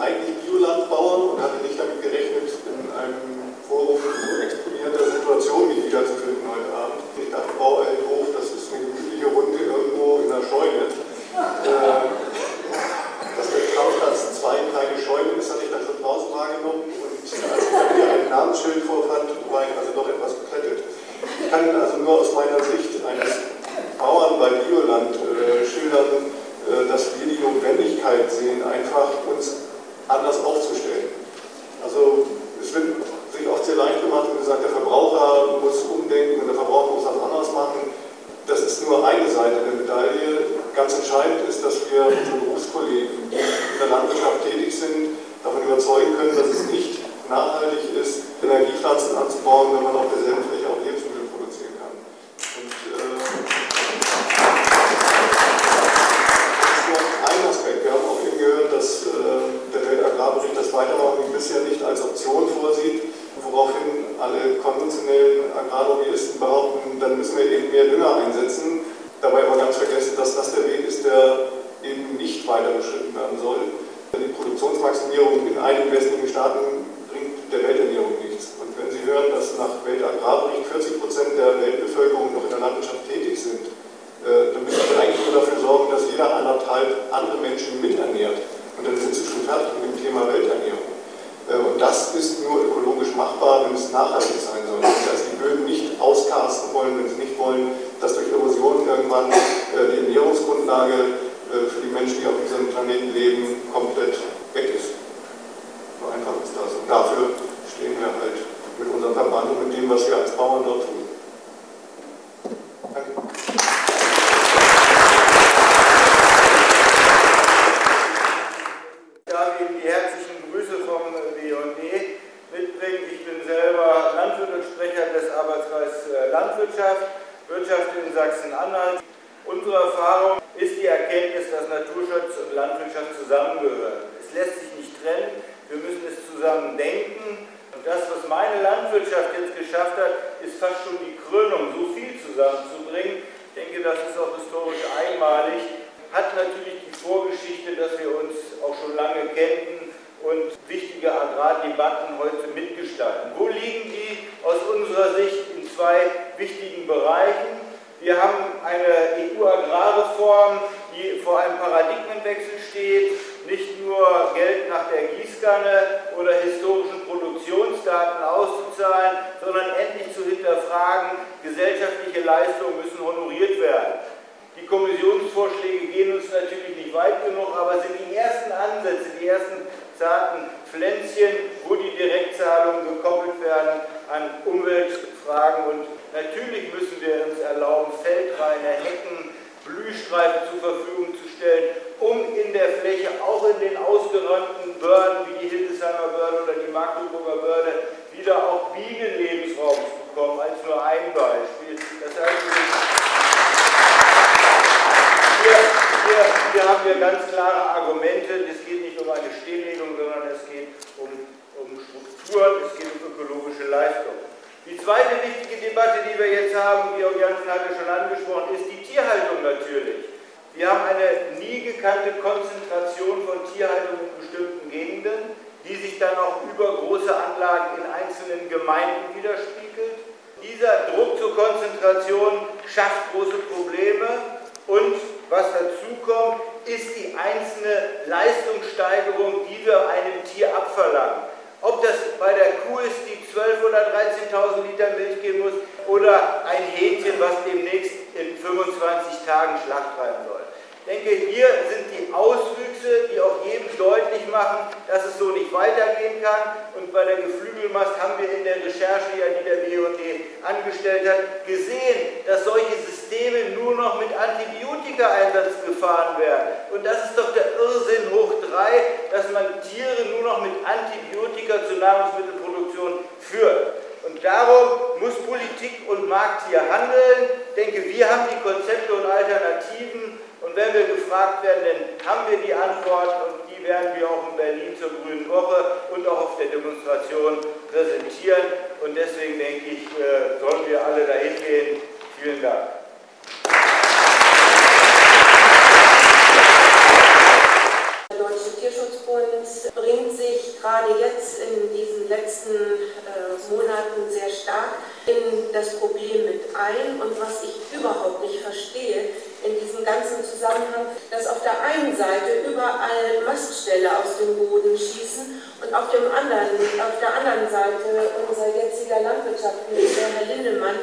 eigentlich Biolandbauer und hatte nicht damit gerechnet, in einem Forum so exponierter Situation mich wiederzufinden heute Abend. Ich dachte, Bauernhof, das ist eine gemütliche Runde irgendwo in der Scheune. Äh, dass der Traumplatz zwei kleine Scheunen ist, hatte ich dann schon draußen wahrgenommen und als ich dann hier ein Namensschild vorfand, war ich also doch etwas geplättet. Ich kann also nur aus meiner Sicht eines Bauern bei Bioland äh, schildern, äh, dass wir die Notwendigkeit sehen, einfach uns anders aufzustellen. Also es wird sich oft sehr leicht gemacht und gesagt, der Verbraucher muss umdenken und der Verbraucher muss was anderes machen. Das ist nur eine Seite der Medaille. Ganz entscheidend ist, dass wir unsere Berufskollegen, die in der Landwirtschaft tätig sind, davon überzeugen können, dass es nicht nachhaltig ist, Energiepflanzen anzubauen, wenn man auf derselben Fläche auch Lebensmittel produzieren kann. Und, äh, dass äh, der Weltagrarbericht das Weitermachen wie bisher nicht als Option vorsieht, woraufhin alle konventionellen Agrarlobbyisten behaupten, dann müssen wir eben mehr Dünger einsetzen. Dabei aber ganz vergessen, dass das der Weg ist, der eben nicht weiter beschritten werden soll. Die Produktionsmaximierung in einigen westlichen Staaten bringt der Welternährung nichts. Und wenn Sie hören, dass nach Weltagrarbericht 40 Prozent der Weltbevölkerung noch in der Landwirtschaft tätig sind, äh, dann müssen wir eigentlich nur dafür sorgen, dass jeder anderthalb andere Menschen miternährt. Und dann sind sie schon fertig mit dem Thema Welternährung. Äh, und das ist nur ökologisch machbar, wenn es nachhaltig sein soll. Das heißt, die Böden nicht auskasten wollen, wenn sie nicht wollen, dass durch Erosion irgendwann äh, die Ernährungsgrundlage äh, für die Menschen, die auf diesem Planeten leben, komplett weg ist. So einfach ist das. Und dafür stehen wir halt mit unserem Verband und mit dem, was wir als Bauern dort tun. Danke. Landwirtschaft, Wirtschaft in Sachsen-Anhalt. Unsere Erfahrung ist die Erkenntnis, dass Naturschutz und Landwirtschaft zusammengehören. Es lässt sich nicht trennen, wir müssen es zusammen denken. Und das, was meine Landwirtschaft jetzt geschafft hat, ist fast schon die Krönung, so viel zusammenzubringen. Ich denke, das ist auch historisch einmalig. Hat natürlich die Vorgeschichte, dass wir uns auch schon lange kennen und wichtige Agrardebatten heute mitgestalten. Wo liegen die aus unserer Sicht in zwei wichtigen Bereichen. Wir haben eine EU-Agrarreform, die vor einem Paradigmenwechsel steht, nicht nur Geld nach der Gießkanne oder historischen Produktionsdaten auszuzahlen, sondern endlich zu hinterfragen, gesellschaftliche Leistungen müssen honoriert werden. Die Kommissionsvorschläge gehen uns natürlich nicht weit genug, aber sind die ersten Ansätze, die ersten zarten Pflänzchen, wo die Direktzahlungen gekoppelt werden an Umweltfragen und Natürlich müssen wir uns erlauben, feldreine Hecken, Blühstreifen zur Verfügung zu stellen, um in der Fläche, auch in den ausgeräumten Börden wie die Hildesheimer Börde oder die Magdeburger Börde, wieder auch Bienenlebensraum zu bekommen, als nur ein Beispiel. Das heißt, hier, hier, hier haben wir ganz klare Argumente. Es geht nicht um eine Stilllegung, sondern es geht um, um Strukturen, es geht um ökologische Leistungen. Die zweite wichtige Debatte, die wir jetzt haben, Georg Janssen hatte schon angesprochen, ist die Tierhaltung natürlich. Wir haben eine nie gekannte Konzentration von Tierhaltung in bestimmten Gegenden, die sich dann auch über große Anlagen in einzelnen Gemeinden widerspiegelt. Dieser Druck zur Konzentration schafft große Probleme und was dazu kommt, ist die einzelne Leistungssteigerung, die wir einem Tier abverlangen. Ob das bei der Kuh ist, die 12.000 oder 13.000 Liter Milch geben muss, oder ein Hähnchen, was demnächst in 25 Tagen Schlacht treiben soll. Ich denke, hier sind die Auswüchse, die auch jedem deutlich machen, dass es so nicht weitergehen kann. Und bei der Geflügelmast haben wir in der Recherche, die der BUND angestellt hat, gesehen, dass solche Systeme nur noch mit Antibiotika-Einsatz gefahren werden. Und das ist doch der Irrsinn hoch drei, dass man Tiere nur noch mit Antibiotika zur Nahrungsmittelproduktion führt. Und darum muss Politik und Markt hier handeln. Ich denke, wir haben die Konzepte und Alternativen und wenn wir gefragt werden, dann haben wir die Antwort und die werden wir auch in Berlin zur Grünen Woche und auch auf der Demonstration präsentieren. Und deswegen denke ich, äh, sollen wir alle dahin gehen. Vielen Dank. Der Deutsche Tierschutzbund bringt sich gerade jetzt in diesen letzten äh, das Problem mit ein. Und was ich überhaupt nicht verstehe in diesem ganzen Zusammenhang, dass auf der einen Seite überall Mastställe aus dem Boden schießen und auf, dem anderen, auf der anderen Seite unser jetziger Landwirtschaftsminister Herr Lindemann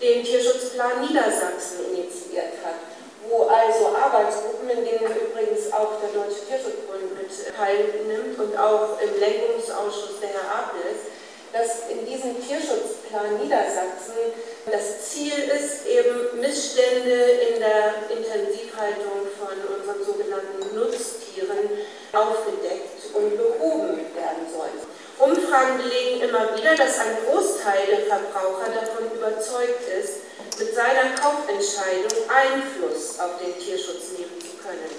den Tierschutzplan Niedersachsen initiiert hat wo also Arbeitsgruppen, in denen übrigens auch der Deutsche Tierschutzbund mit teilnimmt und auch im Lenkungsausschuss der Herr Apel ist, dass in diesem Tierschutzplan Niedersachsen das Ziel ist, eben Missstände in der Intensivhaltung von unseren sogenannten Nutztieren aufgedeckt und behoben werden sollen. Umfragen belegen immer wieder, dass ein Großteil der Verbraucher davon überzeugt ist, mit seiner Kaufentscheidung Einfluss auf den Tierschutz nehmen zu können.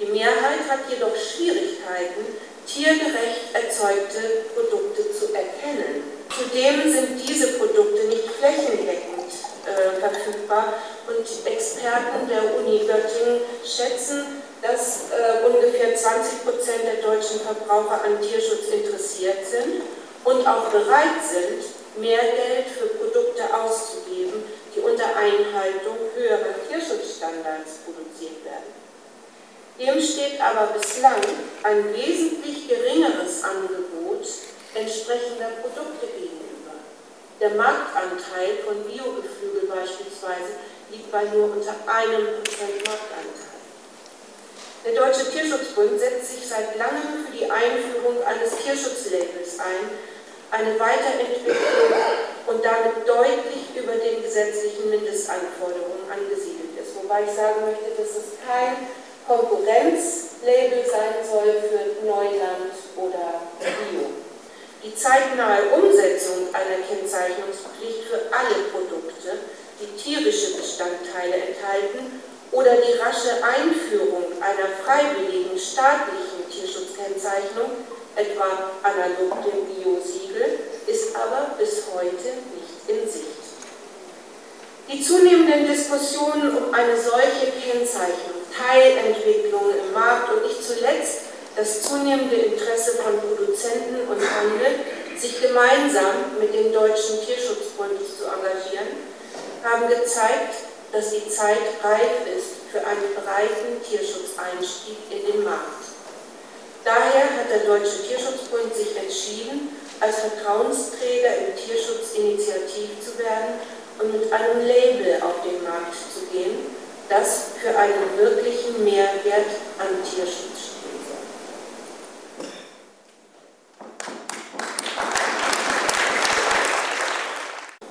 Die Mehrheit hat jedoch Schwierigkeiten, tiergerecht erzeugte Produkte zu erkennen. Zudem sind diese Produkte nicht flächendeckend äh, verfügbar und Experten der Uni Göttingen schätzen, dass äh, ungefähr 20 Prozent der deutschen Verbraucher an Tierschutz interessiert sind und auch bereit sind, mehr Geld für Produkte auszugeben, die unter Einhaltung höherer Tierschutzstandards produziert werden. Dem steht aber bislang ein wesentlich geringeres Angebot entsprechender Produkte gegenüber. Der Marktanteil von Biogeflügel beispielsweise liegt bei nur unter einem Prozent Marktanteil. Der Deutsche Tierschutzbund setzt sich seit langem für die Einführung eines Tierschutzlabels ein, eine Weiterentwicklung und damit deutlich über den gesetzlichen Mindestanforderungen angesiedelt ist. Wobei ich sagen möchte, dass es kein Konkurrenzlabel sein soll für Neuland oder Bio. Die zeitnahe Umsetzung einer Kennzeichnungspflicht für alle Produkte, die tierische Bestandteile enthalten, oder die rasche Einführung einer freiwilligen staatlichen Tierschutzkennzeichnung etwa analog dem Bio-Siegel, ist aber bis heute nicht in Sicht. Die zunehmenden Diskussionen um eine solche Kennzeichnung, Teilentwicklungen im Markt und nicht zuletzt das zunehmende Interesse von Produzenten und Handel, sich gemeinsam mit dem Deutschen Tierschutzbund zu engagieren, haben gezeigt, dass die Zeit reif ist für einen breiten Tierschutzeinstieg in den Markt. Daher hat der Deutsche Tierschutzbund sich entschieden, als Vertrauensträger im Tierschutz initiativ zu werden und mit einem Label auf den Markt zu gehen, das für einen wirklichen Mehrwert an Tierschutz stehen soll.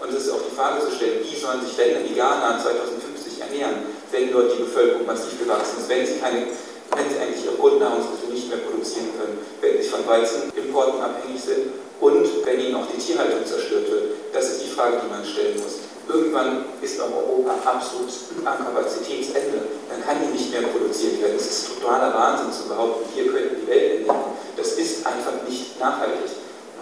Und es ist auch die Frage zu stellen, wie sollen sich denn Veganer 2050 ernähren, wenn dort die Bevölkerung massiv gewachsen ist, wenn sie keine wenn sie eigentlich ihre Grundnahrungsmittel nicht mehr produzieren können, wenn sie von Weizenimporten abhängig sind und wenn ihnen auch die Tierhaltung zerstört wird. Das ist die Frage, die man stellen muss. Irgendwann ist auch Europa absolut am Kapazitätsende. Dann kann die nicht mehr produziert werden. Es ist totaler Wahnsinn zu behaupten, hier könnten die Welt ernähren. Das ist einfach nicht nachhaltig.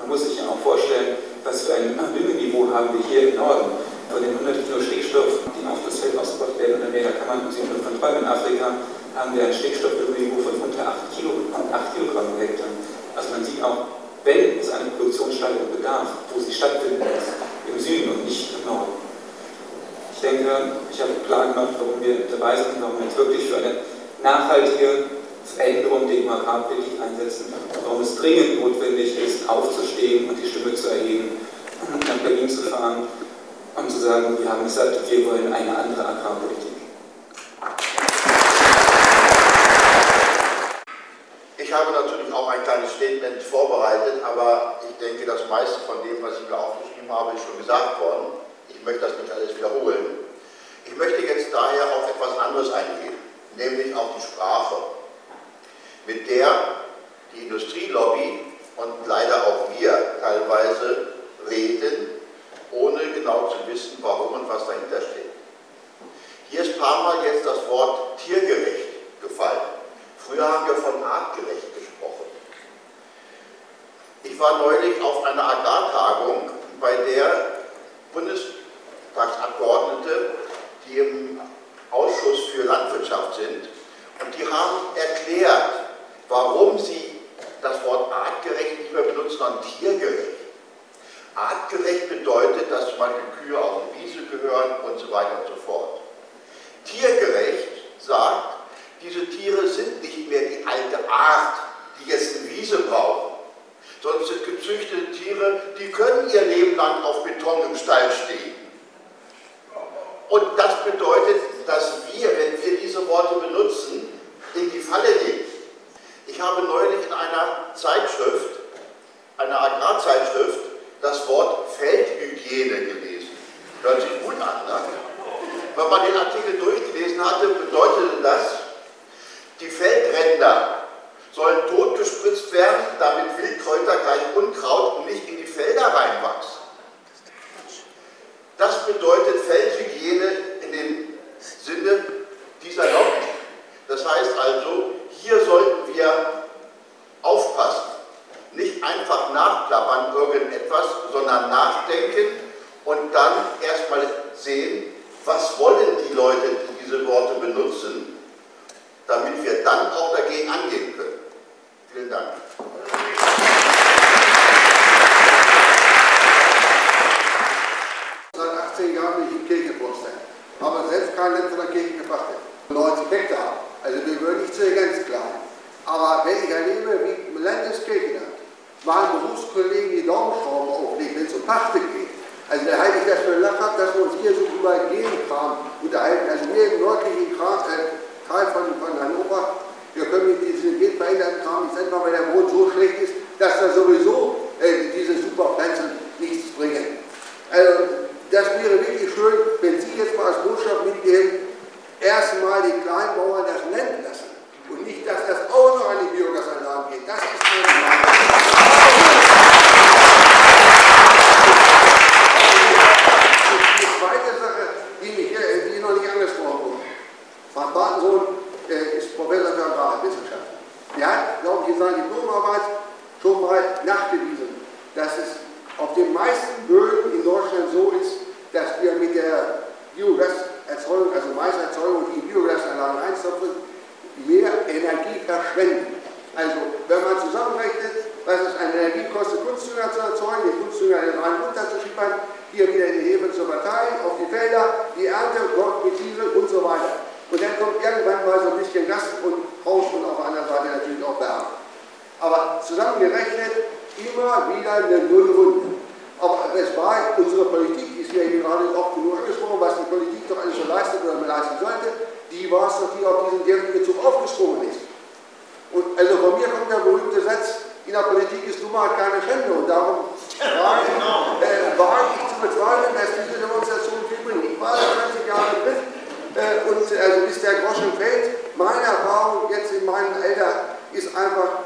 Man muss sich ja auch vorstellen, was für ein Dünganiveau haben wir hier im Norden. Von den 100 Kilo Stickstoff, die auf das Feld ausgebracht werden, Amerika kann man sich nur von träumen. In Afrika haben wir ein Stickstoffniveau von unter 8, Kilo, 8 Kilogramm pro Hektar. Also man sieht auch, wenn es eine Produktionssteigerung bedarf, wo sie stattfinden muss, im Süden und nicht im Norden. Ich denke, ich habe klar gemacht, warum wir dabei sind, warum wir uns wirklich für eine nachhaltige Veränderung der Agrarpolitik einsetzen, warum es dringend notwendig ist, aufzustehen und die Stimme zu erheben, nach Berlin zu fahren und zu sagen, wir haben gesagt, wir wollen eine andere Agrarpolitik. Ich habe natürlich auch ein kleines Statement vorbereitet, aber ich denke, das meiste von dem, was ich mir aufgeschrieben habe, ist schon gesagt worden. Ich möchte das nicht alles wiederholen. Ich möchte jetzt daher auf etwas anderes eingehen, nämlich auf die Sprache, mit der die Industrielobby und leider auch wir teilweise reden, ohne genau zu wissen, warum und was dahinter steht. Hier ist ein paar Mal jetzt das Wort tiergerecht gefallen. Früher haben wir von artgerecht gesprochen. Ich war neulich auf einer Agrartagung, bei der Bundestagsabgeordnete, die im Ausschuss für Landwirtschaft sind, und die haben erklärt, warum sie das Wort artgerecht nicht mehr benutzen, sondern tiergerecht. Artgerecht bedeutet, dass zum Beispiel Kühe auf die Wiese gehören und so weiter und so fort. Tiergerecht sagt, diese Tiere sind nicht mehr die alte Art, die jetzt eine Wiese brauchen, sondern sind gezüchtete Tiere, die können ihr Leben lang auf Beton im Stall stehen. Und das bedeutet, dass wir, wenn wir diese Worte benutzen, in die Falle gehen. Ich habe neulich in einer Zeitschrift, einer Agrarzeitschrift, das Wort Feldhygiene gelesen. Hört sich gut an, ne? Wenn man den Artikel durchgelesen hatte, bedeutete das, die Feldränder sollen totgespritzt werden, damit Wildkräuter gleich Unkraut nicht in die Felder reinwachsen. Das bedeutet Feldhygiene in dem Sinne dieser Logik. Das heißt also, hier sollten wir aufpassen. Nicht einfach nachplappern irgendetwas, sondern nachdenken und dann erstmal sehen, was wollen die Leute, die diese Worte benutzen, damit wir dann auch dagegen angehen können. Vielen Dank. Seit 18 Jahren bin ich im Kirchenvorstand, aber der Kirche gebracht. 90 Hektar, also wir gehören nicht zu den ganz kleinen. Aber wenn ich erlebe, wie im Landeskirchenamt meinen Berufskollegen die Daumenschrauben auflegen, wenn es um Pachte geht, also da halte ich das für lachhaft, dass wir uns hier so über Gegenkram unterhalten. Also wir im nördlichen Kram, äh, Teil von, von Hannover, wir können mit diesem genveränderten Kram nicht einfach, weil der Boden so schlecht ist, dass da sowieso äh, diese Superpflanzen nichts bringen. Also das wäre wirklich schön, wenn jetzt mal als Botschaft mitgeben, erstmal die Kleinbauern das nennen lassen und nicht, dass das auch noch an die Biogasanlagen geht. Das ist die zweite Sache, die, mich, die noch nicht angesprochen wurde. Frank Bartensohn äh, ist Professor für Agrarwissenschaft. Der hat, glaube ich, in seiner Diplomarbeit schon mal nachgewiesen, dass es auf den meisten Böden in Deutschland so ist, dass wir mit der Biogaserzeugung, also Maiserzeugung in Biogasanlagen einzapfen, mehr Energie verschwenden. Also, wenn man zusammenrechnet, was es an Energie kostet, Kunstdünger zu erzeugen, den Kunstdünger in den Rhein runterzuschippern, hier wieder in die Hefe zu verteilen, auf die Felder, die Ernte, dort mit Diesel und so weiter. Und dann kommt irgendwann mal so ein bisschen Gas und Haus und auf der anderen Seite natürlich auch Wärme. Aber zusammengerechnet immer wieder eine Nullrunde. Aber es war unsere Politik, die ist ja hier gerade oft genug angesprochen, was die Politik doch alles so leistet oder leisten sollte, die war es doch, die auf diesen direkten Zug aufgesprungen ist. Und also von mir kommt der berühmte Satz, in der Politik ist Dummheit keine Schande. Und darum war ich, äh, war ich zu bezweifeln, dass diese Demonstration viel bringt. Ich war da 20 Jahre drin äh, und also bis der Groschen fällt, meine Erfahrung jetzt in meinem Alter ist einfach,